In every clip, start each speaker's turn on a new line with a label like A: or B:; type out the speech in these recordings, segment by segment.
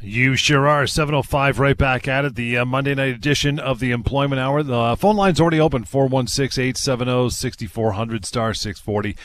A: You sure are. 705 right back at it. The uh, Monday night edition of the Employment Hour. The uh, phone line's already open 416 870 6400 star 640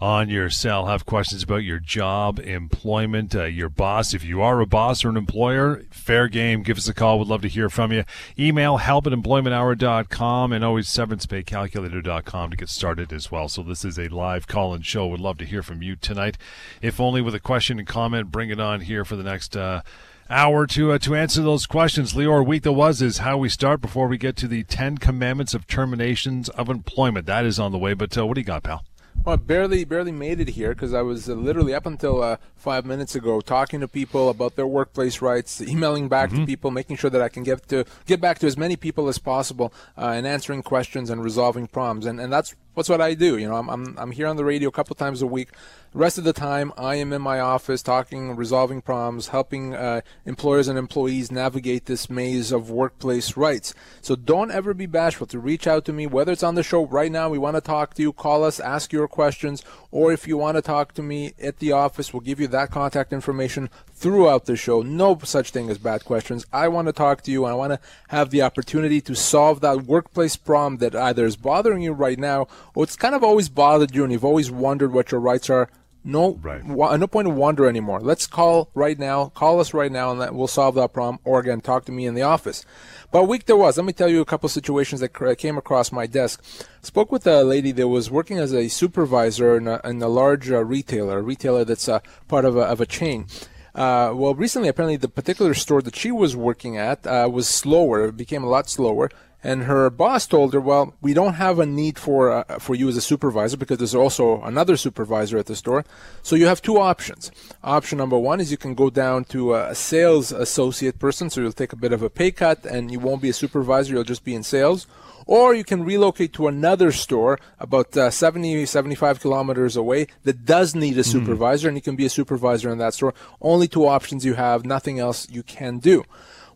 A: on your cell. Have questions about your job, employment, uh, your boss. If you are a boss or an employer, fair game. Give us a call. We'd love to hear from you. Email help at employmenthour.com and always severancepaycalculator.com to get started as well. So this is a live call-in show. Would love to hear from you tonight. If only with a question and comment, bring it on here for the next uh, hour to uh, to answer those questions. Lior, week that was is how we start before we get to the Ten Commandments of Terminations of Employment. That is on the way. But uh, what do you got, pal?
B: Well, I barely barely made it here because I was uh, literally up until uh, five minutes ago talking to people about their workplace rights, emailing back mm-hmm. to people, making sure that I can get to get back to as many people as possible, uh, and answering questions and resolving problems. And and that's that's what I do. You know, I'm I'm, I'm here on the radio a couple times a week. The rest of the time, I am in my office talking, resolving problems, helping uh, employers and employees navigate this maze of workplace rights. So don't ever be bashful to reach out to me, whether it's on the show right now, we want to talk to you, call us, ask your questions, or if you want to talk to me at the office, we'll give you that contact information throughout the show. No such thing as bad questions. I want to talk to you. I want to have the opportunity to solve that workplace problem that either is bothering you right now or it's kind of always bothered you and you've always wondered what your rights are no, right. no point of wonder anymore. Let's call right now. Call us right now, and that we'll solve that problem. Or again, talk to me in the office. But a week there was. Let me tell you a couple situations that came across my desk. Spoke with a lady that was working as a supervisor in a, in a large uh, retailer, a retailer that's uh, part of a, of a chain. Uh, well, recently, apparently, the particular store that she was working at uh, was slower. It became a lot slower. And her boss told her, "Well, we don't have a need for uh, for you as a supervisor because there's also another supervisor at the store. So you have two options. Option number one is you can go down to a sales associate person, so you'll take a bit of a pay cut and you won't be a supervisor. You'll just be in sales." Or you can relocate to another store about uh, 70, 75 kilometers away that does need a hmm. supervisor, mm. and you can be a supervisor in that store. Only two options you have, nothing else you can do.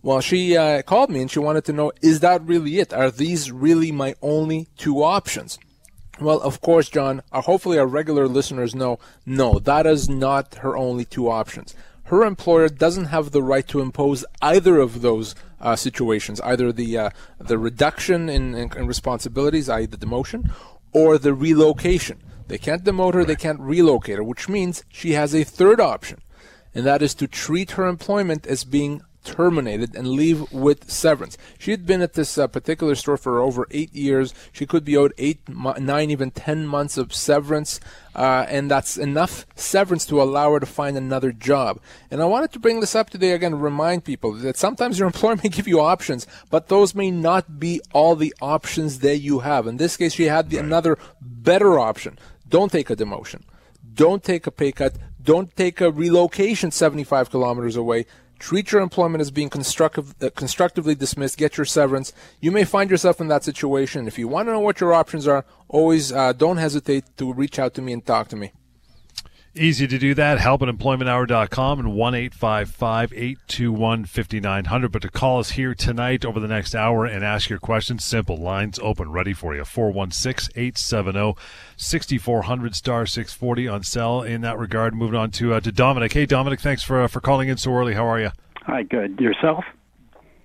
B: Well, she uh, called me and she wanted to know, is that really it? Are these really my only two options? Well, of course, John, uh, hopefully our regular listeners know, no, that is not her only two options. Her employer doesn't have the right to impose either of those uh, situations, either the uh, the reduction in, in, in responsibilities, i.e., the demotion, or the relocation. They can't demote her, they can't relocate her, which means she has a third option, and that is to treat her employment as being terminated and leave with severance. She had been at this uh, particular store for over eight years. She could be owed eight, nine, even ten months of severance, uh, and that's enough severance to allow her to find another job. And I wanted to bring this up today again, remind people that sometimes your employer may give you options, but those may not be all the options that you have. In this case, she had the, right. another better option. Don't take a demotion. Don't take a pay cut. Don't take a relocation 75 kilometers away treat your employment as being constructive, uh, constructively dismissed, get your severance. You may find yourself in that situation. If you want to know what your options are, always uh, don't hesitate to reach out to me and talk to me.
A: Easy to do that. Help at employmenthour.com and 1 821 5900. But to call us here tonight over the next hour and ask your questions, simple. Lines open, ready for you. 416 870 6400 star 640 on cell. In that regard, moving on to uh, to Dominic. Hey, Dominic, thanks for uh, for calling in so early. How are you?
C: Hi, good. Yourself?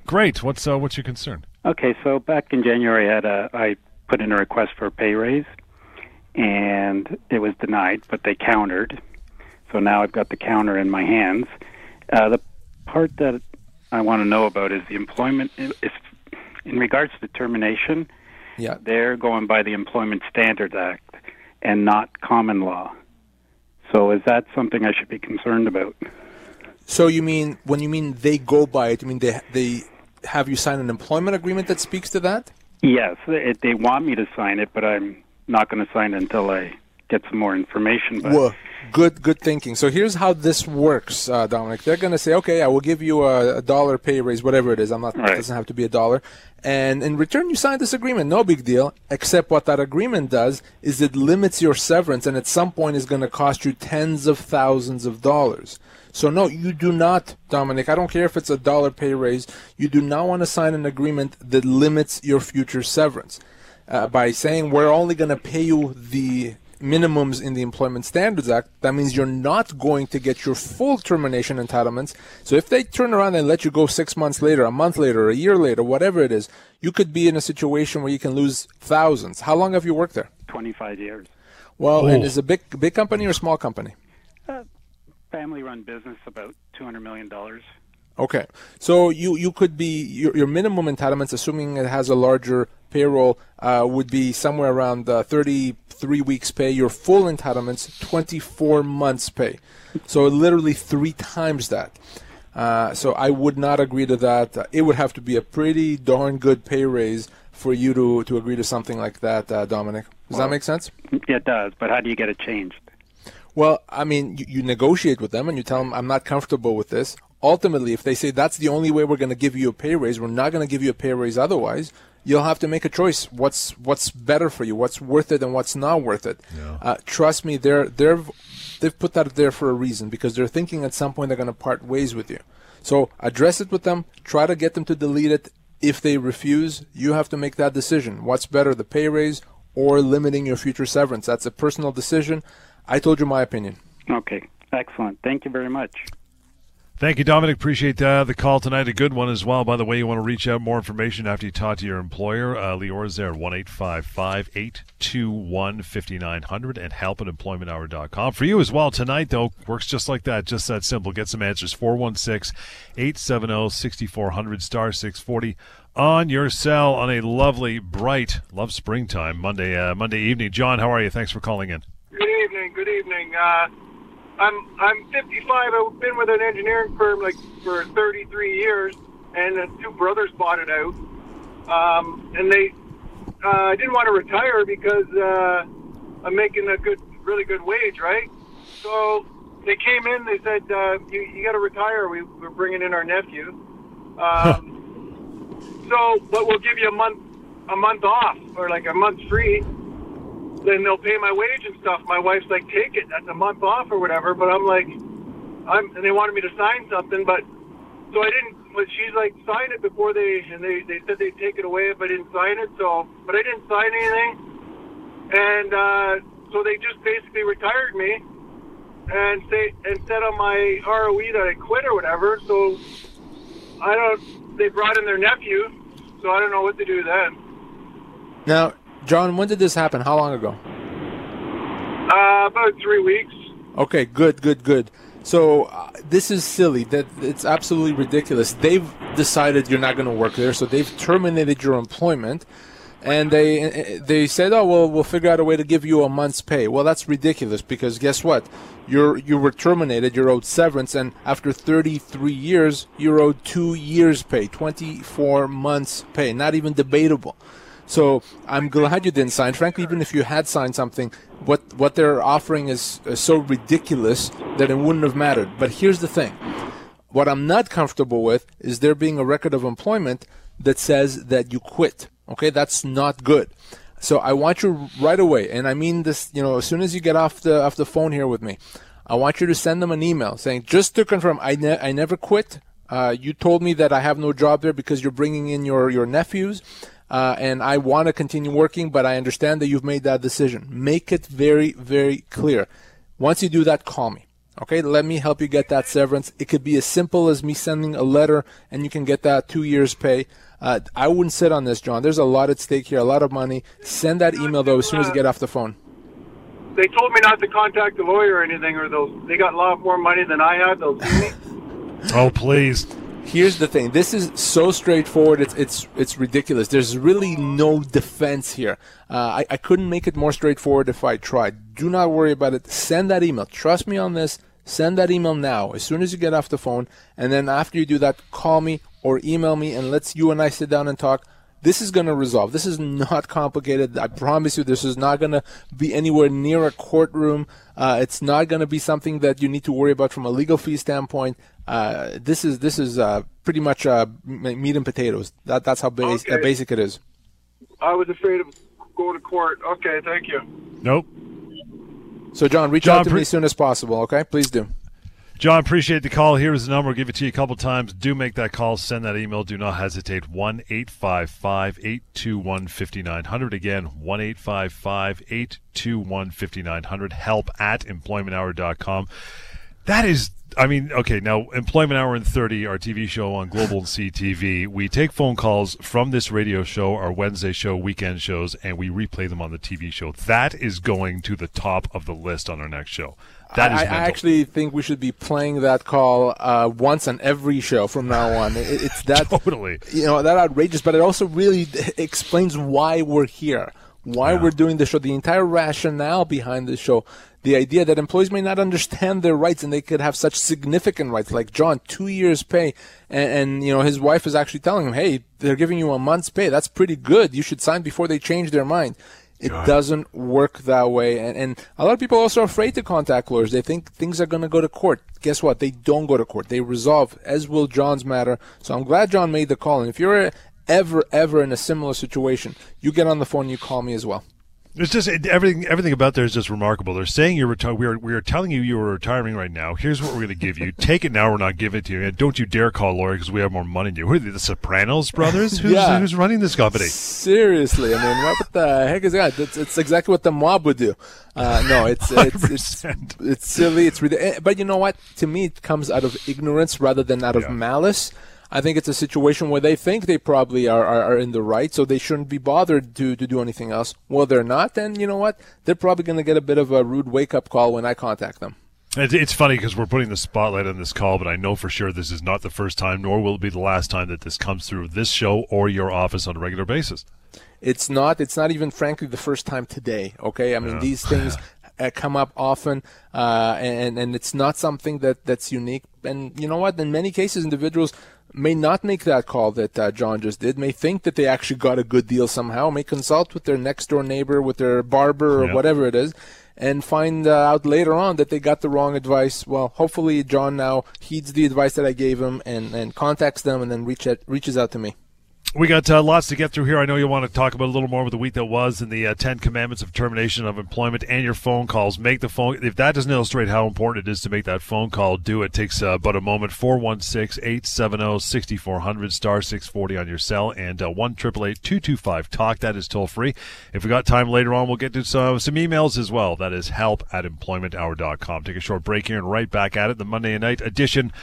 A: Great. What's uh, what's your concern?
C: Okay, so back in January, I had a I put in a request for a pay raise and it was denied, but they countered. So now I've got the counter in my hands. Uh, the part that I want to know about is the employment. If, in regards to termination, yeah. they're going by the Employment Standards Act and not common law. So is that something I should be concerned about?
B: So you mean when you mean they go by it, you mean they they have you sign an employment agreement that speaks to that?
C: Yes, they want me to sign it, but I'm not going to sign until I get some more information. But
B: well, good, good thinking. So here's how this works, uh, Dominic. They're going to say, okay, I will give you a, a, dollar pay raise, whatever it is. I'm not. Right. It doesn't have to be a dollar. And in return, you sign this agreement. No big deal. Except what that agreement does is it limits your severance, and at some point is going to cost you tens of thousands of dollars. So no, you do not, Dominic. I don't care if it's a dollar pay raise. You do not want to sign an agreement that limits your future severance uh, by saying we're only going to pay you the minimums in the Employment Standards Act, that means you're not going to get your full termination entitlements. So if they turn around and let you go six months later, a month later, a year later, whatever it is, you could be in a situation where you can lose thousands. How long have you worked there?
C: 25 years.
B: Well, and is it a big big company or a small company?
C: Uh, family-run business, about 200 million dollars.
B: Okay, so you you could be your, your minimum entitlements, assuming it has a larger payroll, uh, would be somewhere around uh, 33 weeks pay. Your full entitlements, 24 months pay. So literally three times that. Uh, so I would not agree to that. Uh, it would have to be a pretty darn good pay raise for you to, to agree to something like that, uh, Dominic. Does well, that make sense?
C: It does, but how do you get it changed?
B: Well, I mean, you, you negotiate with them and you tell them, I'm not comfortable with this ultimately, if they say that's the only way we're going to give you a pay raise, we're not going to give you a pay raise otherwise. You'll have to make a choice. What's what's better for you? What's worth it and what's not worth it? Yeah. Uh, trust me, they're they're they've put that there for a reason because they're thinking at some point they're going to part ways with you. So address it with them. Try to get them to delete it. If they refuse, you have to make that decision. What's better, the pay raise or limiting your future severance? That's a personal decision. I told you my opinion.
C: Okay, excellent. Thank you very much.
A: Thank you, Dominic. Appreciate uh, the call tonight. A good one as well. By the way, you want to reach out more information after you talk to your employer. Uh, Lior is there at 1 821 5900 and help at employmenthour.com. For you as well, tonight, though, works just like that, just that simple. Get some answers. 416 870 6400 star 640 on your cell on a lovely, bright, love springtime Monday uh, Monday evening. John, how are you? Thanks for calling in.
D: Good evening. Good evening. Uh, I'm I'm 55. I've been with an engineering firm like for 33 years, and the two brothers bought it out. Um, and they, uh, I didn't want to retire because uh, I'm making a good, really good wage, right? So they came in. They said, uh, "You, you got to retire. We, we're bringing in our nephew. Um, so, but we'll give you a month, a month off, or like a month free." Then they'll pay my wage and stuff. My wife's like, take it. That's a month off or whatever. But I'm like, I'm, and they wanted me to sign something, but so I didn't. But she's like, sign it before they, and they they said they'd take it away if I didn't sign it. So, but I didn't sign anything, and uh, so they just basically retired me, and say said on my ROE that I quit or whatever. So I don't. They brought in their nephew, so I don't know what to do then.
B: Now, John, when did this happen? How long ago?
D: Uh, about three weeks.
B: Okay, good, good, good. So uh, this is silly. That it's absolutely ridiculous. They've decided you're not going to work there, so they've terminated your employment, and they they said, "Oh well, we'll figure out a way to give you a month's pay." Well, that's ridiculous because guess what? You're you were terminated. You're owed severance, and after 33 years, you're owed two years' pay, 24 months' pay. Not even debatable. So I'm glad you didn't sign. Frankly, even if you had signed something, what what they're offering is, so ridiculous that it wouldn't have mattered. But here's the thing: what I'm not comfortable with is there being a record of employment that says that you quit. Okay, that's not good. So I want you right away, and I mean this, you know, as soon as you get off the off the phone here with me, I want you to send them an email saying just to confirm I ne- I never quit. Uh, you told me that I have no job there because you're bringing in your your nephews uh, and I want to continue working, but I understand that you've made that decision. Make it very, very clear. Once you do that, call me. Okay, let me help you get that severance. It could be as simple as me sending a letter and you can get that two years pay. Uh, I wouldn't sit on this, John. There's a lot at stake here, a lot of money. Send that email though as soon as you get off the phone.
D: They told me not to contact a lawyer or anything, or they'll they got a lot more money than I had. They'll sue me.
A: oh please
B: here's the thing. This is so straightforward. It's it's it's ridiculous. There's really no defense here. Uh, I, I couldn't make it more straightforward if i tried. Do not worry about it. Send that email. Trust me on this. Send that email now as soon as you get off the phone. And then after you do that call me or email me and let's you and i sit down and talk this is going to resolve. This is not complicated. I promise you, this is not going to be anywhere near a courtroom. Uh, it's not going to be something that you need to worry about from a legal fee standpoint. Uh, this is this is uh, pretty much uh, meat and potatoes. That that's how base, okay. basic it is.
D: I was afraid of going to court. Okay, thank you.
A: Nope.
B: So, John, reach John, out to pre- me as soon as possible. Okay, please do.
A: John, appreciate the call. Here is the number. We'll give it to you a couple times. Do make that call. Send that email. Do not hesitate. 1 855 821 5900. Again, 1 855 821 5900. Help at employmenthour.com. That is, I mean, okay, now Employment Hour and 30, our TV show on Global CTV, we take phone calls from this radio show, our Wednesday show, weekend shows, and we replay them on the TV show. That is going to the top of the list on our next show. That is
B: I, I
A: mental.
B: actually think we should be playing that call uh, once on every show from now on. It, it's that
A: Totally.
B: you know that outrageous, but it also really explains why we're here, why
A: Yeah.
B: we're doing the show, the entire rationale behind the show. The idea that employees may not understand their rights and they could have such significant rights, like John, two years pay, and, and you know his wife is actually telling him, "Hey, they're giving you a month's pay. That's pretty good. You should sign before they change their mind." It doesn't work that way, and, and a lot of people are also afraid to contact lawyers. They think things are going to go to court. Guess what? They don't go to court. They resolve, as will John's matter. So I'm glad John made the call. And if you're ever, ever in a similar situation, you get on the phone, you call me as well.
A: It's just it, everything. Everything about there is just remarkable. They're saying you're reti- we are we are telling you you are retiring right now. Here's what we're going to give you. Take it now. We're not giving it to you. And don't you dare call a lawyer because we have more money than you. Who are they, the Sopranos brothers? Who's,
B: Yeah.
A: who's running this company?
B: Seriously, I mean, what the heck is that? It's, it's exactly what the mob would do. Uh, no, it's it's, it's
A: 100%.
B: it's silly. It's ridiculous. But you know what? To me, it comes out of ignorance rather than out of
A: Yeah.
B: malice. I think it's a situation where they think they probably are, are, are in the right, so they shouldn't be bothered to, to do anything else. Well, they're not, then you know what? They're probably going to get a bit of a rude wake up call when I contact them.
A: It's, it's funny because we're putting the spotlight on this call, but I know for sure this is not the first time, nor will it be the last time that this comes through this show or your office on a regular basis.
B: It's not. It's not even, frankly, the first time today. Okay, I mean these things uh, come up often, uh, and and it's not something that that's unique. And you know what? In many cases, individuals may not make that call that uh, John just did. May think that they actually got a good deal somehow. May consult with their next door neighbor, with their barber, or whatever it is. And find uh, out later on that they got the wrong advice. Well, hopefully John now heeds the advice that I gave him and, and contacts them and then reach out, reaches out to me.
A: We got uh, lots to get through here. I know you want to talk about a little more with the week that was and the uh, Ten Commandments of Termination of Employment and your phone calls. Make the phone. If that doesn't illustrate how important it is to make that phone call, do it. Takes uh, but a moment. 416-870-6400, star 640 on your cell, and uh, 1 225 talk That is toll free. If we got time later on, we'll get to some, some emails as well. That is help at employmenthour.com. Take a short break here and right back at it. The Monday night edition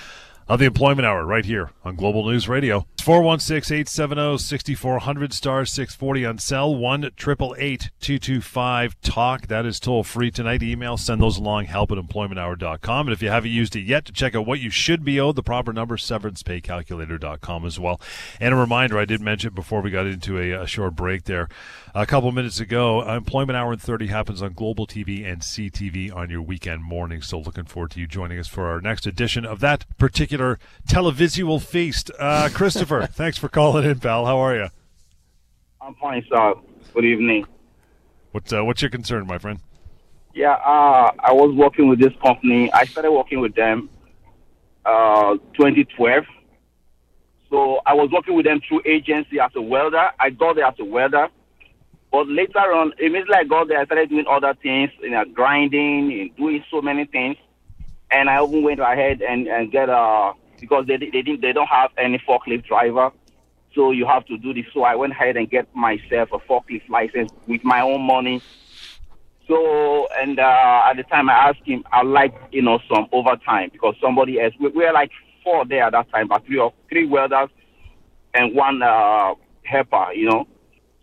A: of the Employment Hour right here on Global News Radio. 416-870-6400 star 640 on cell 1-888-225-TALK. That is toll free tonight. Email, send those along, help at employmenthour.com. And if you haven't used it yet, to check out what you should be owed, the proper number, severancepaycalculator.com as well. And a reminder, I did mention before we got into a, a short break there, a couple minutes ago, uh, Employment Hour and 30 happens on Global TV and CTV on your weekend morning. So looking forward to you joining us for our next edition of that particular televisual feast. Uh, Christopher, thanks for calling in, pal. How are you?
E: I'm fine, sir. Good evening.
A: What's uh, what's your concern, my friend?
E: Yeah, uh, I was working with this company. I started working with them uh, 2012. So I was working with them through agency as a welder. I got there as a welder. But later on, immediately I got there, I started doing other things, you know, grinding and doing so many things. And I even went ahead and, and get a, because they, they, didn't, they don't have any forklift driver. So you have to do this. So I went ahead and get myself a forklift license with my own money. So, and uh, at the time I asked him, I'd like, you know, some overtime because somebody else, we, we were like four there at that time, but three or three welders and one uh, helper, you know.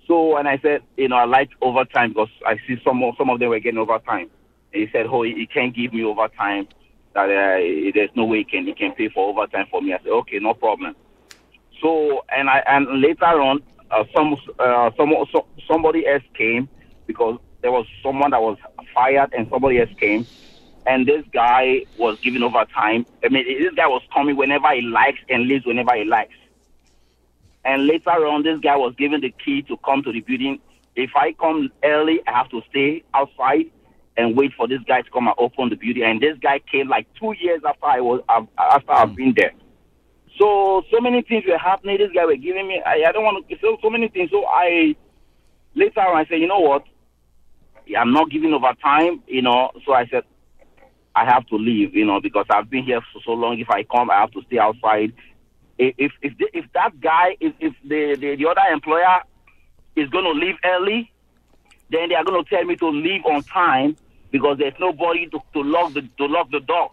E: So, and I said, you know, I like overtime because I see some of, some of them were getting overtime. And he said, oh, he, he can't give me overtime. That uh, there's no way he can he can pay for overtime for me. I said, okay, no problem. So, and I and later on, uh, some uh, some so, somebody else came because there was someone that was fired and somebody else came, and this guy was giving overtime. I mean, this guy was coming whenever he likes and leaves whenever he likes. And later on, this guy was given the key to come to the building. If I come early, I have to stay outside and wait for this guy to come and open the building. And this guy came like two years after I was after I've been there. So so many things were happening. This guy were giving me. I, I don't want to so so many things. So I later on I said, you know what? I'm not giving over time. You know. So I said, I have to leave, you know, because I've been here for so long. If I come, I have to stay outside. If if if, if that guy, if, if the, the the other employer is going to leave early, then they are going to tell me to leave on time because there's nobody to, to lock the to lock the door.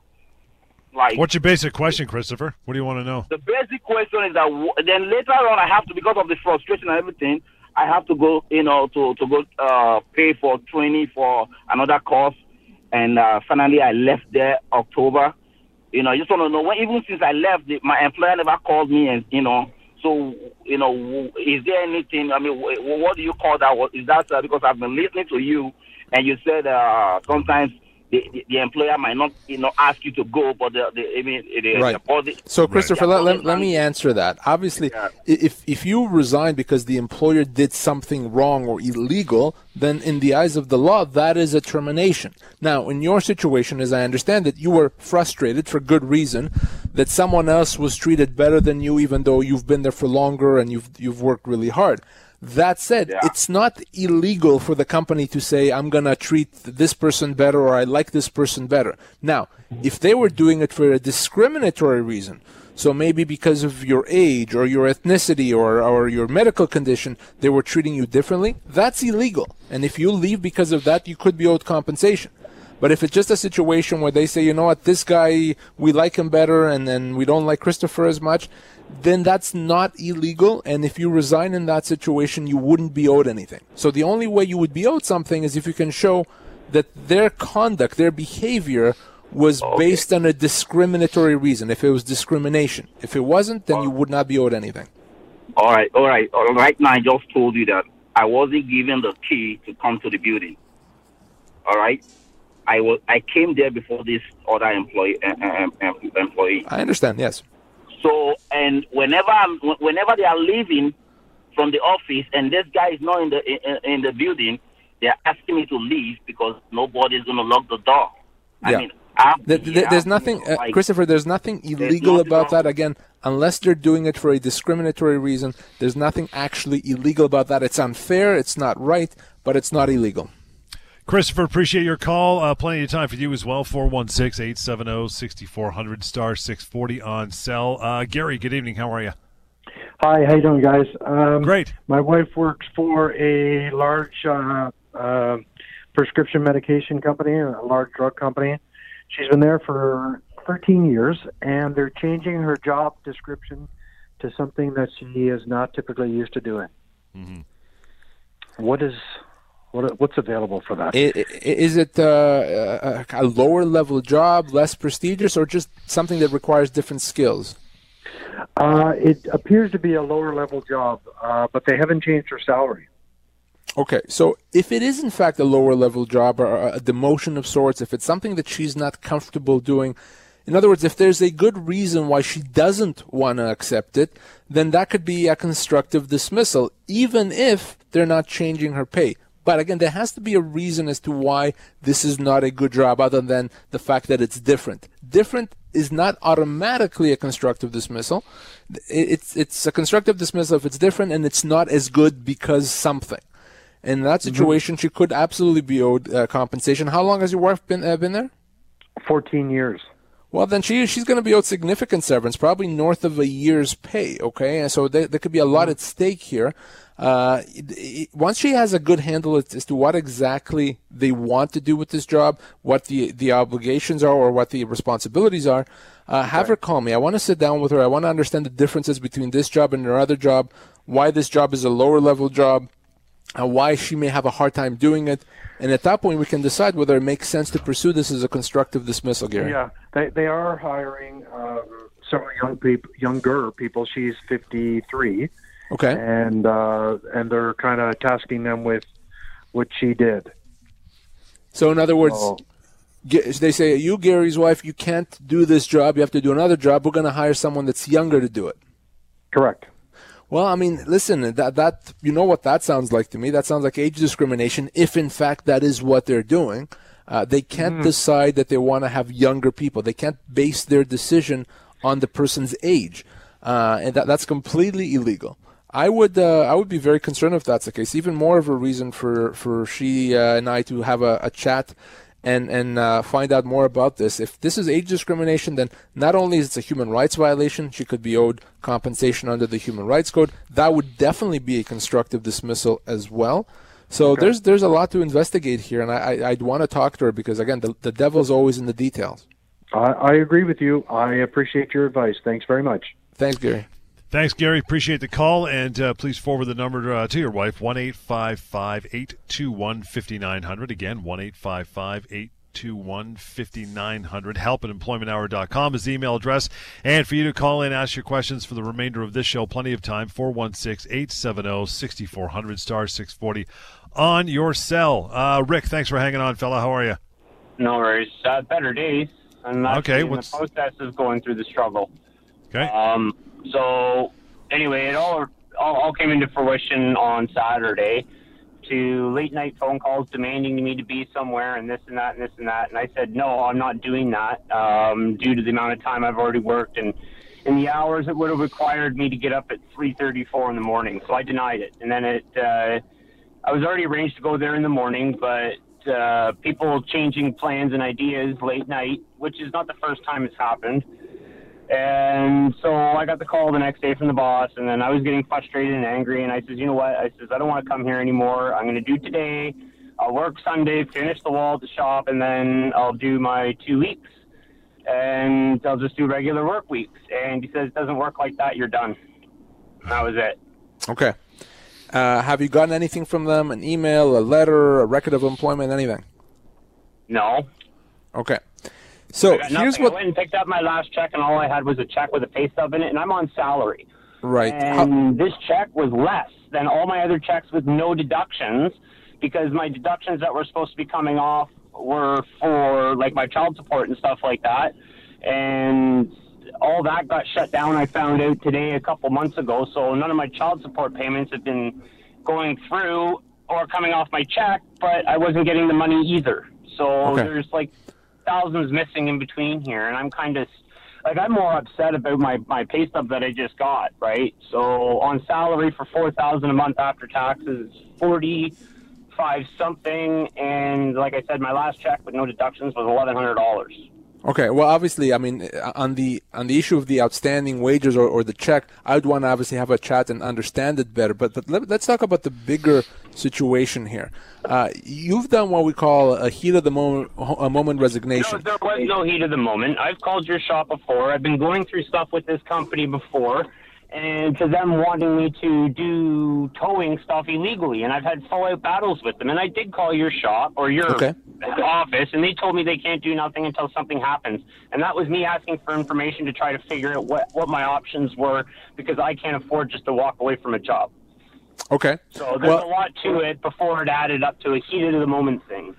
E: Like
A: What's your basic question, Christopher? What do you want to know?
E: the basic question is that w- then later on I have to because of the frustration and everything I have to go you know to to go uh, pay for training for another course and uh, finally I left there October you know I just want to know when even since I left the, my employer never called me and you know so you know is there anything I mean what do you call that? Is that uh, because I've been listening to you and you said uh, sometimes the, the, the employer might not you know ask you to go but the, the I mean the,
B: Right. So, Christopher, let, let, let me answer that. Obviously,
E: Yeah.
B: if if you resign because the employer did something wrong or illegal, then in the eyes of the law, that is a termination. Now, in your situation, as I understand it, you were frustrated for good reason that someone else was treated better than you, even though you've been there for longer and you've you've worked really hard. That said,
E: Yeah.
B: it's not illegal for the company to say, I'm going to treat this person better or I like this person better. Now, if they were doing it for a discriminatory reason, so maybe because of your age or your ethnicity or, or your medical condition, they were treating you differently, that's illegal. And if you leave because of that, you could be owed compensation. But if it's just a situation where they say, you know what, this guy, we like him better and then we don't like Christopher as much, then that's not illegal. And if you resign in that situation, you wouldn't be owed anything. So the only way you would be owed something is if you can show that their conduct, their behavior was oh, based on a discriminatory reason, if it was discrimination. If it wasn't, then you would not be owed anything.
E: All right, all right. All right now, I just told you that I wasn't given the key to come to the building. All right, I was. I came there before this other employee. Uh, uh, um, employee.
B: I understand, yes.
E: So, and whenever I'm, whenever they are leaving from the office, and this guy is not in the in, in the building, they are asking me to leave because nobody's going to lock the door. I
B: Yeah.
E: mean,
B: There-
E: here,
B: there- there's nothing, uh,
E: like-
B: Christopher. There's nothing illegal
E: nothing
B: about that. Again, unless they're doing it for a discriminatory reason, there's nothing actually illegal about that. It's unfair. It's not right, but it's not illegal.
A: Christopher, appreciate your call. Uh, plenty of time for you as well. 416 870 6400 star 640 on cell. Uh, Gary, good evening. How are you?
F: Hi, how you doing, guys? Um,
A: Great.
F: My wife works for a large uh, uh, prescription medication company, a large drug company. She's been there for 13 years, and they're changing her job description to something that she is not typically used to doing. What is what? What's available for that?
B: Is it uh, a a lower level job, less prestigious, or just something that requires different skills?
F: Uh, it appears to be a lower level job, uh, but they haven't changed her salary.
B: Okay, so if it is in fact a lower level job or a demotion of sorts, if it's something that she's not comfortable doing, in other words, if there's a good reason why she doesn't want to accept it, then that could be a constructive dismissal, even if they're not changing her pay. But again, there has to be a reason as to why this is not a good job other than the fact that it's different. Different is not automatically a constructive dismissal. It's, it's a constructive dismissal if it's different and it's not as good because something. In that situation, she could absolutely be owed uh, compensation. How long has your wife been uh, been there?
F: 14 years.
B: Well, then she she's going to be owed significant severance, probably north of a year's pay. Okay, and so there, there could be a lot at stake here. Uh, it- it- once she has a good handle as, as to what exactly they want to do with this job, what the the obligations are, or what the responsibilities are, uh, have her call me. I want to sit down with her. I want to understand the differences between this job and her other job, why this job is a lower level job, and why she may have a hard time doing it. And at that point, we can decide whether it makes sense to pursue this as a constructive dismissal, Gary.
F: Yeah, they they are hiring um, several young people, younger people. She's 53.
B: Okay.
F: and uh, and they're kind of tasking them with what she did.
B: So in other words,
F: So,
B: they say you, Gary's wife, you can't do this job. You have to do another job. We're going to hire someone that's younger to do it.
F: correct.
B: Well, I mean, listen, that that you know what that sounds like to me. That sounds like age discrimination. If in fact that is what they're doing, uh, they can't decide that they want to have younger people. They can't base their decision on the person's age, uh, and that that's completely illegal. I would uh, I would be very concerned if that's the case. Even more of a reason for for she uh, and I to have a, a chat and and uh, find out more about this. If this is age discrimination, then not only is it a human rights violation, she could be owed compensation under the Human Rights Code. That would definitely be a constructive dismissal as well. So okay. there's there's a lot to investigate here, and I, I would want to talk to her because again, the the devil's always in the details.
F: I, I agree with you. I appreciate your advice. Thanks very much.
B: Thanks, Gary.
A: Thanks, Gary. Appreciate the call, and uh, please forward the number uh, to your wife one eight five five eight two one fifty nine hundred. Again, one eight five five eight. 5900 help at employmenthour.com is the email address. And for you to call in ask your questions for the remainder of this show plenty of time 416-870-6400 star 640 on your cell. Uh, rick thanks for hanging on fella. How are you
G: no worries. Uh, better days.
A: And okay what's
G: the process is going through the struggle.
A: Okay.
G: Um so anyway, it all, all all came into fruition on Saturday to late night phone calls demanding me to be somewhere and this and that and this and that. And I said, no, I'm not doing that um, due to the amount of time I've already worked and in the hours it would have required me to get up at 3:34 in the morning. So I denied it. And then it, uh, I was already arranged to go there in the morning, but uh, people changing plans and ideas late night, which is not the first time it's happened. And so I got the call the next day from the boss, and then I was getting frustrated and angry. And I says, you know what? I says I don't want to come here anymore. I'm going to do today. I'll work Sunday, finish the wall at the shop, and then I'll do my two weeks. And I'll just do regular work weeks. And he says, it doesn't work like that. You're done. And that was it.
B: Okay. Uh, have you gotten anything from them? An email, a letter, a record of employment, anything?
G: No.
B: Okay. So here's what
G: I went and picked up my last check, and all I had was a check with a pay stub in it, and I'm on salary.
B: Right.
G: And How- this check was less than all my other checks with no deductions, because my deductions that were supposed to be coming off were for like my child support and stuff like that, and all that got shut down. I found out today a couple months ago, so none of my child support payments have been going through or coming off my check, but I wasn't getting the money either. So okay. there's like thousands missing in between here, and I'm kind of like I'm more upset about my my pay stub that I just got, right? So on salary for four thousand a month after taxes, forty five something, and like I said, my last check with no deductions was eleven hundred dollars.
B: Okay, well, obviously, I mean, on the on the issue of the outstanding wages or, or the check, I would want to obviously have a chat and understand it better. But, but let, us talk about the bigger situation here. Uh, you've done what we call a heat of the moment, a moment resignation.
G: No, there was no heat of the moment. I've called your shop before. I've been going through stuff with this company before and to them wanting me to do towing stuff illegally. And I've had full out battles with them. And I did call your shop or your okay. office, and they told me they can't do nothing until something happens. And that was me asking for information to try to figure out what, what my options were because I can't afford just to walk away from a job.
B: Okay.
G: So there's well, a lot to it before it added up to a heat of the moment thing.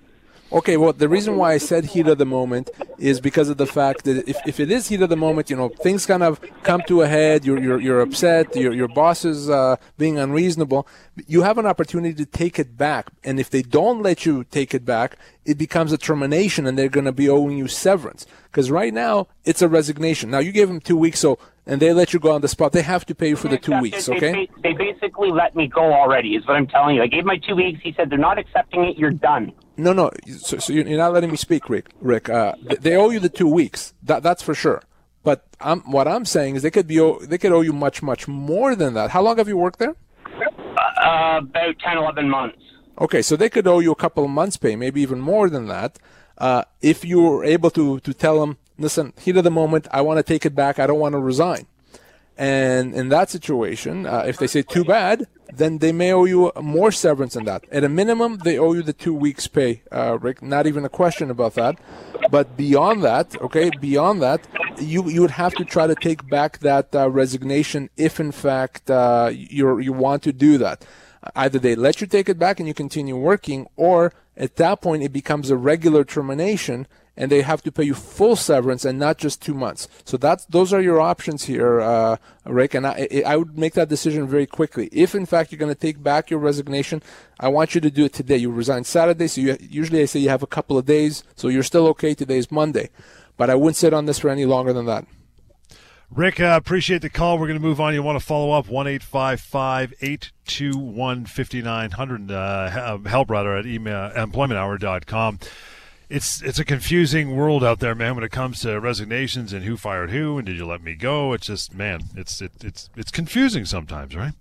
B: Okay, well, the reason why I said heat of the moment is because of the fact that if, if it is heat of the moment, you know, things kind of come to a head, you're, you're, you're upset, your, your boss is uh, being unreasonable, you have an opportunity to take it back. And if they don't let you take it back, it becomes a termination and they're going to be owing you severance. Because right now, it's a resignation. Now, you gave them two weeks, so and they let you go on the spot. They have to pay you for the two weeks, okay?
G: They, they basically let me go already, is what I'm telling you. I gave my two weeks. He said, they're not accepting it. You're done.
B: No, no. So, so you're not letting me speak, Rick. Rick, uh, they owe you the two weeks. That, that's for sure. But I'm, what I'm saying is they could be they could owe you much much more than that. How long have you worked there?
G: Uh, about 10, 11 months.
B: Okay, so they could owe you a couple of months' pay, maybe even more than that. Uh, if you were able to to tell them, listen, heat of the moment, I want to take it back. I don't want to resign. And in that situation, uh, if they say too bad, then they may owe you more severance than that. At a minimum, they owe you the two weeks' pay, uh, Rick. Not even a question about that. But beyond that, okay, beyond that, you you would have to try to take back that uh, resignation if, in fact, uh, you you want to do that. Either they let you take it back and you continue working, or at that point it becomes a regular termination and they have to pay you full severance and not just two months. So that's those are your options here, uh, Rick. And I, I would make that decision very quickly. If in fact you're going to take back your resignation, I want you to do it today. You resign Saturday, so you, usually I say you have a couple of days, so you're still okay. Today is Monday, but I wouldn't sit on this for any longer than that.
A: Rick, uh, appreciate the call. We're going to move on. You want to follow up? 1 821 5900. Uh, help rather at email, employmenthour.com it's it's a confusing world out there, man. When it comes to resignations and who fired who and did you let me go, it's just man, it's it, it's it's confusing sometimes, right?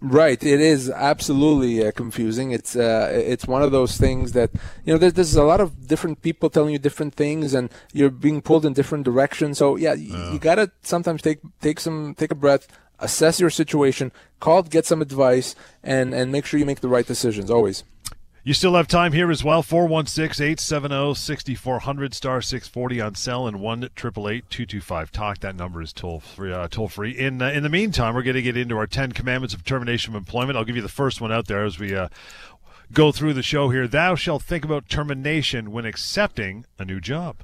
B: Right, it is absolutely uh, confusing. It's uh, it's one of those things that you know. There's, there's a lot of different people telling you different things, and you're being pulled in different directions. So yeah, you gotta sometimes take take some take a breath, assess your situation, call, get some advice, and and make sure you make the right decisions always.
A: You still have time here as well. 416 870 6400 star 640 on cell and 1 225 talk. That number is toll free. Uh, toll free. In, uh, in the meantime, we're going to get into our 10 commandments of termination of employment. I'll give you the first one out there as we uh, go through the show here. Thou shalt think about termination when accepting a new job.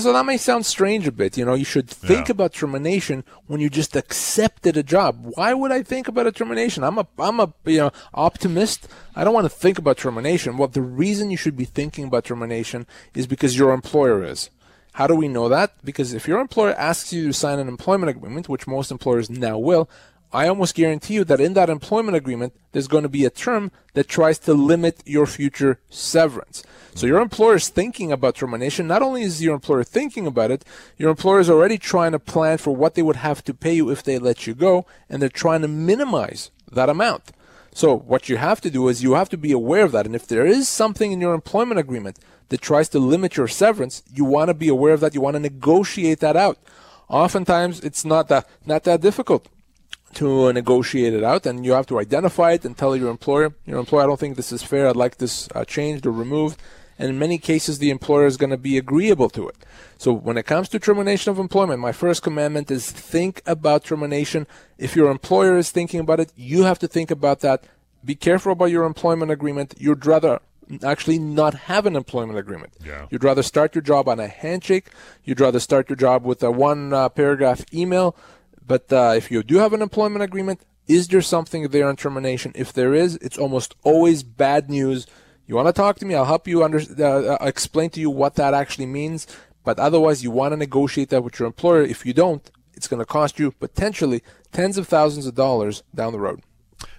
B: So that may sound strange a bit. You know, you should think
A: Yeah.
B: about termination when you just accepted a job. Why would I think about a termination? I'm a I'm a you know optimist. I don't want to think about termination. Well, the reason you should be thinking about termination is because your employer is. How do we know that? Because if your employer asks you to sign an employment agreement, which most employers now will, I almost guarantee you that in that employment agreement, there's going to be a term that tries to limit your future severance. So your employer is thinking about termination. Not only is your employer thinking about it, your employer is already trying to plan for what they would have to pay you if they let you go, and they're trying to minimize that amount. So what you have to do is you have to be aware of that. And if there is something in your employment agreement that tries to limit your severance, you want to be aware of that. You want to negotiate that out. Oftentimes it's not that not that difficult to negotiate it out, and you have to identify it and tell your employer, your employer, I don't think this is fair. I'd like this uh, changed or removed. And in many cases, the employer is going to be agreeable to it. So when it comes to termination of employment, my first commandment is think about termination. If your employer is thinking about it, you have to think about that. Be careful about your employment agreement. You'd rather actually not have an employment agreement.
A: Yeah.
B: You'd rather start your job on a handshake. You'd rather start your job with a one uh, paragraph email. But uh, if you do have an employment agreement, is there something there on termination? If there is, it's almost always bad news. You want to talk to me? I'll help you under, uh, uh, explain to you what that actually means. But otherwise, you want to negotiate that with your employer. If you don't, it's going to cost you potentially tens of thousands of dollars down the road.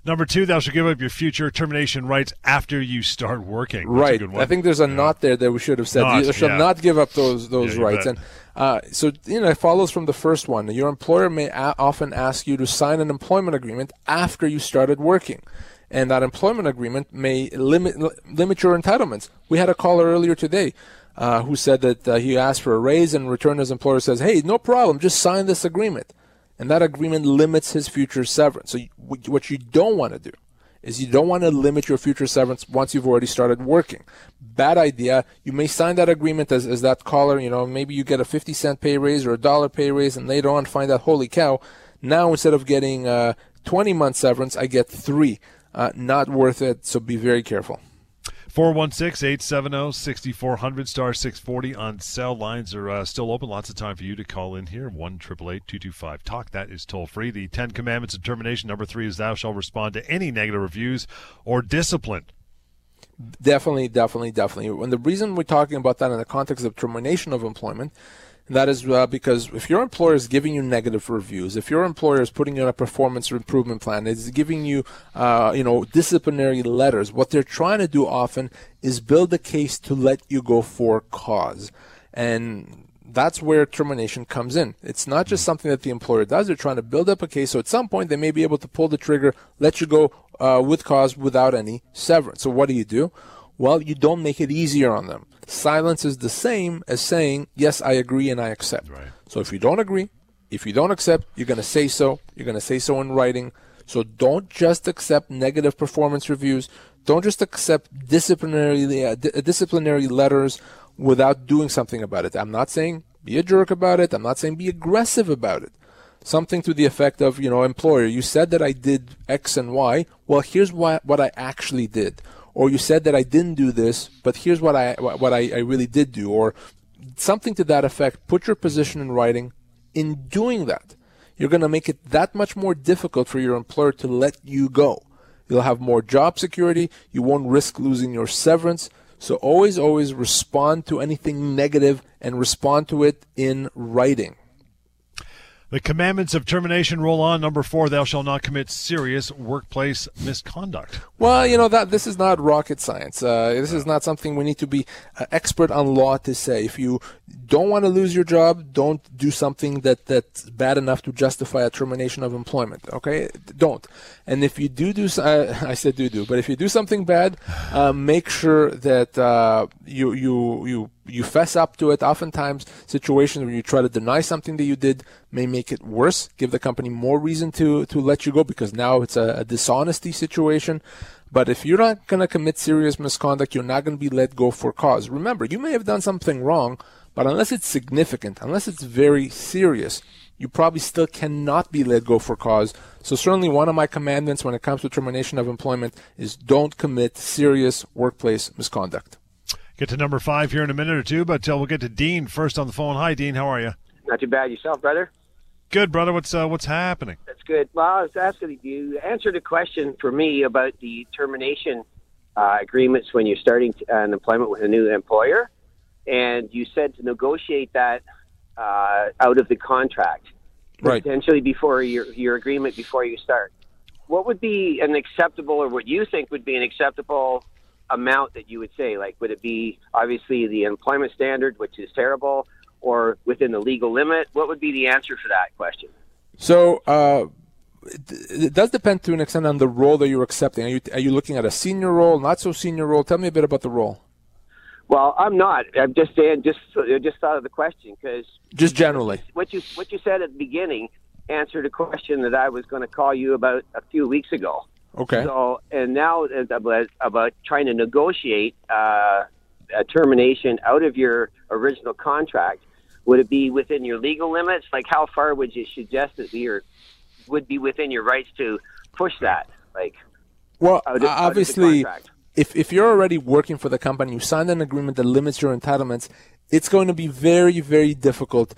A: Number two, thou shalt give up your future termination rights after you start working. That's
B: right. I think there's a knot there that we should have said.
A: Not,
B: you shall
A: yeah.
B: not give up those those
A: Yeah,
B: rights.
A: bet.
B: And uh, so you know, it follows from the first one. Your employer may a- often ask you to sign an employment agreement after you started working. And that employment agreement may limit limit your entitlements. We had a caller earlier today uh, who said that uh, he asked for a raise, and returned his employer says, "Hey, no problem, just sign this agreement." And that agreement limits his future severance. So what you don't want to do is you don't want to limit your future severance once you've already started working. Bad idea. You may sign that agreement as, as that caller, you know, maybe you get a 50 cent pay raise or a dollar pay raise and later on find out, holy cow, now instead of getting uh, 20 month severance, I get three. Uh, not worth it, so be very careful.
A: 416 870 6400 star 640 on cell lines are uh, still open. Lots of time for you to call in here. 1 225 Talk. That is toll free. The 10 Commandments of Termination. Number three is thou shalt respond to any negative reviews or discipline.
B: Definitely, definitely, definitely. And the reason we're talking about that in the context of termination of employment, that is uh, because if your employer is giving you negative reviews, if your employer is putting you on a performance improvement plan, is giving you, uh, you know, disciplinary letters, what they're trying to do often is build a case to let you go for cause. And that's where termination comes in. It's not just something that the employer does. They're trying to build up a case. So at some point, they may be able to pull the trigger, let you go uh, with cause without any severance. So what do you do? Well, you don't make it easier on them. Silence is the same as saying, yes, I agree and I accept.
A: Right.
B: So if you don't agree, if you don't accept, you're going to say so. You're going to say so in writing. So don't just accept negative performance reviews. Don't just accept disciplinary uh, di- disciplinary letters without doing something about it. I'm not saying be a jerk about it. I'm not saying be aggressive about it. Something to the effect of, you know, employer, you said that I did X and Y. Well, here's what what I actually did. Or you said that I didn't do this, but here's what I what I, I really did do. Or something to that effect. Put your position in writing. In doing that, you're going to make it that much more difficult for your employer to let you go. You'll have more job security. You won't risk losing your severance. So always, always respond to anything negative and respond to it in writing.
A: The commandments of termination roll on. Number four, thou shalt not commit serious workplace misconduct.
B: Well, you know that this is not rocket science. Uh, this is not something we need to be uh, expert on law to say. If you don't want to lose your job, don't do something that that's bad enough to justify a termination of employment. Okay, don't. And if you do do, uh, I said do do, but if you do something bad, uh, make sure that uh, you you you you fess up to it. Oftentimes, situations where you try to deny something that you did may make it worse, give the company more reason to to let you go because now it's a, a dishonesty situation. But if you're not going to commit serious misconduct, you're not going to be let go for cause. Remember, you may have done something wrong, but unless it's significant, unless it's very serious, you probably still cannot be let go for cause. So certainly one of my commandments when it comes to termination of employment is don't commit serious workplace misconduct.
A: Get to number five here in a minute or two, but uh, we'll get to Dean first on the phone. Hi, Dean. How are you?
H: Not too bad yourself, brother.
A: Good, brother. What's uh, what's happening?
H: That's good. Well, I was asking you answered a question for me about the termination uh, agreements when you're starting to, an employment with a new employer, and you said to negotiate that uh, out of the contract,
B: Right.
H: potentially before your your agreement before you start. What would be an acceptable, or what you think would be an acceptable amount that you would say? Like, would it be obviously the employment standard, which is terrible, or within the legal limit? What would be the answer for that question?
B: So uh, it, it does depend to an extent on the role that you're accepting. Are you are you looking at a senior role, not so senior role? Tell me a bit about the role.
H: Well, I'm not. I'm just saying. Just just thought of the question because
B: Just generally.
H: what you what you said at the beginning answered a question that I was going to call you about a few weeks ago.
B: Okay.
H: So, and now about about trying to negotiate uh, a termination out of your original contract. Would it be within your legal limits? Like, how far would you suggest that your would be within your rights to push that? Like,
B: Well,
H: of- out of the
B: obviously, if if you're already working for the company, you signed an agreement that limits your entitlements. It's going to be very, very difficult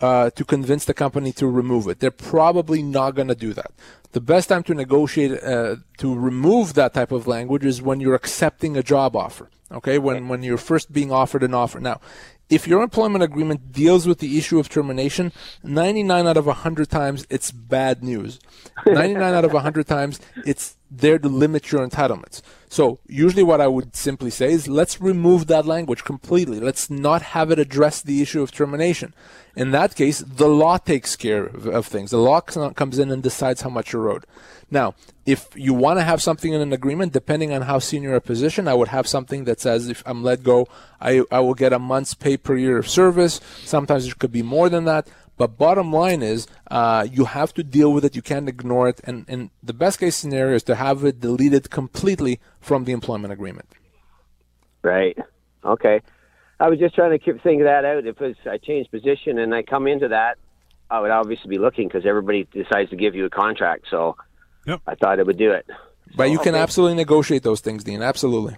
B: uh, to convince the company to remove it. They're probably not going to do that. The best time to negotiate uh, to remove that type of language is when you're accepting a job offer. Okay, when when you're first being offered an offer. Now, if your employment agreement deals with the issue of termination, 99 out of 100 times it's bad news. 99 out of 100 times it's there to limit your entitlements. So usually what I would simply say is let's remove that language completely. Let's not have it address the issue of termination. In that case, the law takes care of, of things. The law comes in and decides how much you're owed. Now, if you want to have something in an agreement, depending on how senior a position, I would have something that says if I'm let go, I, I will get a month's pay per year of service. Sometimes it could be more than that. But bottom line is, uh, you have to deal with it. You can't ignore it. And, and the best case scenario is to have it deleted completely from the employment agreement.
H: Right. Okay. I was just trying to keep thinking that out. If I change position and I come into that, I would obviously be looking because everybody decides to give you a contract. So
A: Yep.
H: I thought it would do it.
B: But you can
H: okay.
B: absolutely negotiate those things, Dean. Absolutely.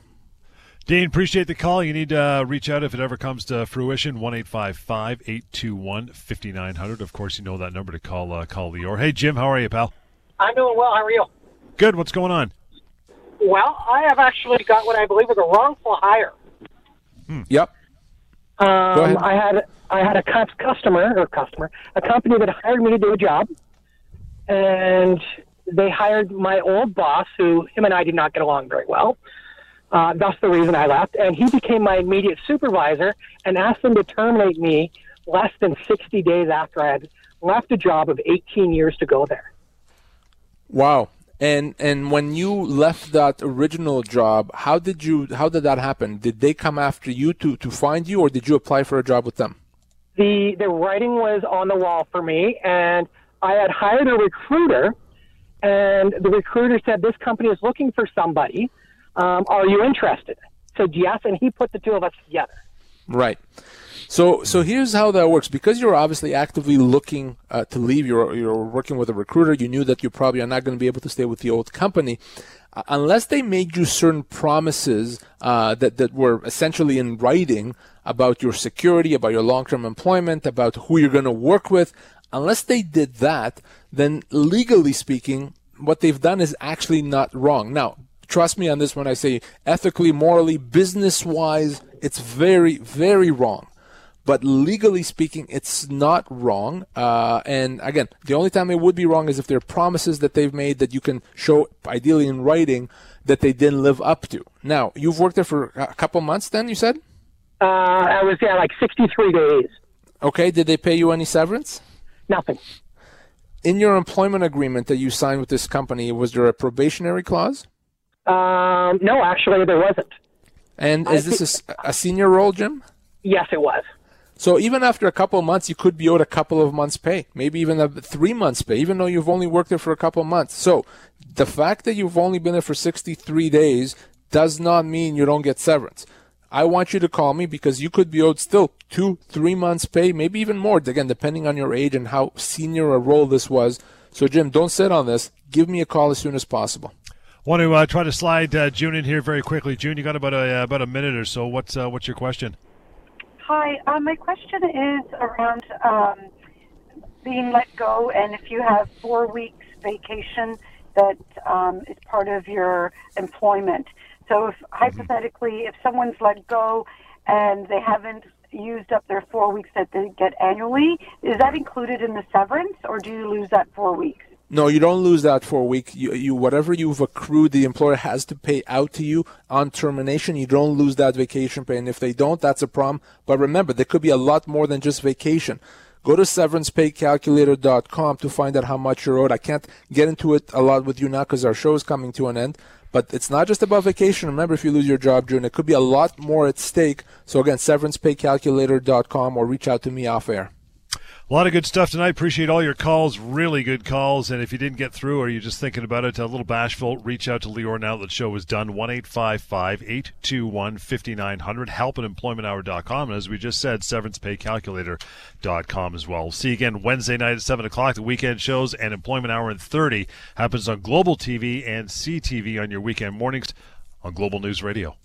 A: Dean, appreciate the call. You need to uh, reach out if it ever comes to fruition. One eight five five eight two one fifty nine hundred. Of course, you know that number to call. Uh, call Lior. Hey, Jim, how are you, pal?
I: I'm doing well. How are you?
A: Good. What's going on?
I: Well, I have actually got what I believe is a wrongful hire.
B: Yep.
I: Um,
B: ahead.
I: I had I had a customer or customer, a company that hired me to do a job, and they hired my old boss, who him and I did not get along very well. Uh, that's the reason I left, and he became my immediate supervisor and asked them to terminate me less than 60 days after I had left a job of 18 years to go there.
B: Wow. And and when you left that original job, how did you how did that happen? Did they come after you to to find you, or did you apply for a job with them?
I: the the writing was on the wall for me and I had hired a recruiter and the recruiter said this company is looking for somebody um, are you interested said yes and he put the two of us together
B: Right. So so here's how that works. Because you're obviously actively looking uh, to leave, you're you're working with a recruiter. You knew that you probably are not going to be able to stay with the old company. Uh, unless they made you certain promises uh, that that were essentially in writing about your security, about your long-term employment, about who you're going to work with, unless they did that, then legally speaking, what they've done is actually not wrong. Now, trust me on this when I say ethically, morally, business wise, it's very, very wrong. but legally speaking, it's not wrong. Uh, and again, the only time it would be wrong is if there are promises that they've made that you can show, ideally in writing, that they didn't live up to. Now, you've worked there for a couple months. Then you said.
I: Uh, I was yeah, like 63 days.
B: Okay. Did they pay you any severance?
I: Nothing.
B: In your employment agreement that you signed with this company, was there a probationary clause?
I: Um, no, actually, there wasn't.
B: And is
I: I
B: this a, a senior role, Jim?
I: Yes, it was.
B: So even after a couple of months, you could be owed a couple of months' pay, maybe even a three months' pay, even though you've only worked there for a couple of months. So the fact that you've only been there for 63 days does not mean you don't get severance. I want you to call me because you could be owed still two, three months' pay, maybe even more, again, depending on your age and how senior a role this was. So, Jim, don't sit on this. Give me a call as soon as possible.
A: Want to uh, try to slide uh, June in here very quickly. June, you got about a uh, about a minute or so. What's uh, what's your question?
J: Hi, uh, my question is around um, being let go, and if you have four weeks vacation that um, is part of your employment. So, if mm-hmm. hypothetically, if someone's let go and they haven't used up their four weeks that they get annually, is that included in the severance, or do you lose that four weeks?
B: No, you don't lose that for a week. You, you whatever you've accrued, the employer has to pay out to you on termination. You don't lose that vacation pay, and if they don't, that's a problem. But remember, there could be a lot more than just vacation. Go to severancepaycalculator.com to find out how much you're owed. I can't get into it a lot with you now because our show is coming to an end. But it's not just about vacation. Remember, if you lose your job, June, it could be a lot more at stake. So again, severancepaycalculator.com or reach out to me off air.
A: A lot of good stuff tonight. Appreciate all your calls. Really good calls. And if you didn't get through or you're just thinking about it, a little bashful, reach out to Lior now that the show is done. 1 821 5900. Help at employmenthour.com. And as we just said, severancepaycalculator.com as well. We'll see you again Wednesday night at 7 o'clock. The weekend shows and Employment Hour in 30 happens on Global TV and CTV on your weekend mornings on Global News Radio.